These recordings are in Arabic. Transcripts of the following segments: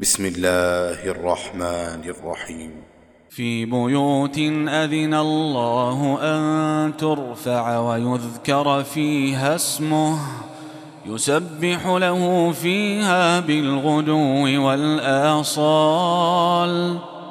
بسم الله الرحمن الرحيم. في بيوت أذن الله أن ترفع ويذكر فيها اسمه يسبح له فيها بالغدو والآصال.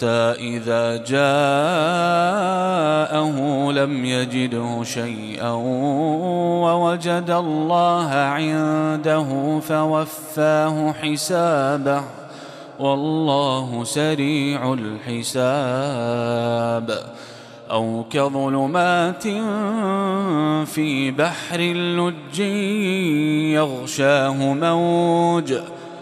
حتى إذا جاءه لم يجده شيئا ووجد الله عنده فوفاه حسابه والله سريع الحساب. أو كظلمات في بحر لج يغشاه موج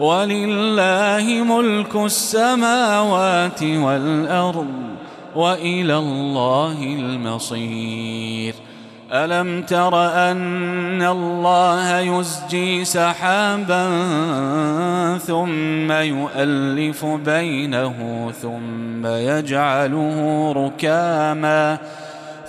ولله ملك السماوات والأرض وإلى الله المصير. ألم تر أن الله يزجي سحابا ثم يؤلف بينه ثم يجعله ركاماً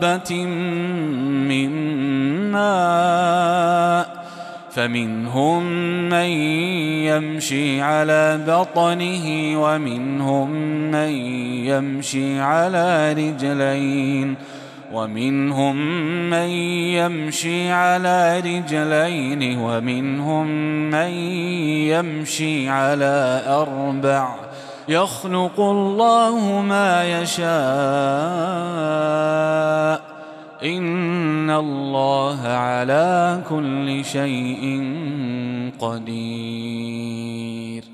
دابه من ماء فمنهم من يمشي على بطنه ومنهم من يمشي على رجلين ومنهم من يمشي على رجلين ومنهم من يمشي على أربع يخلق الله ما يشاء. إن الله على كل شيء قدير.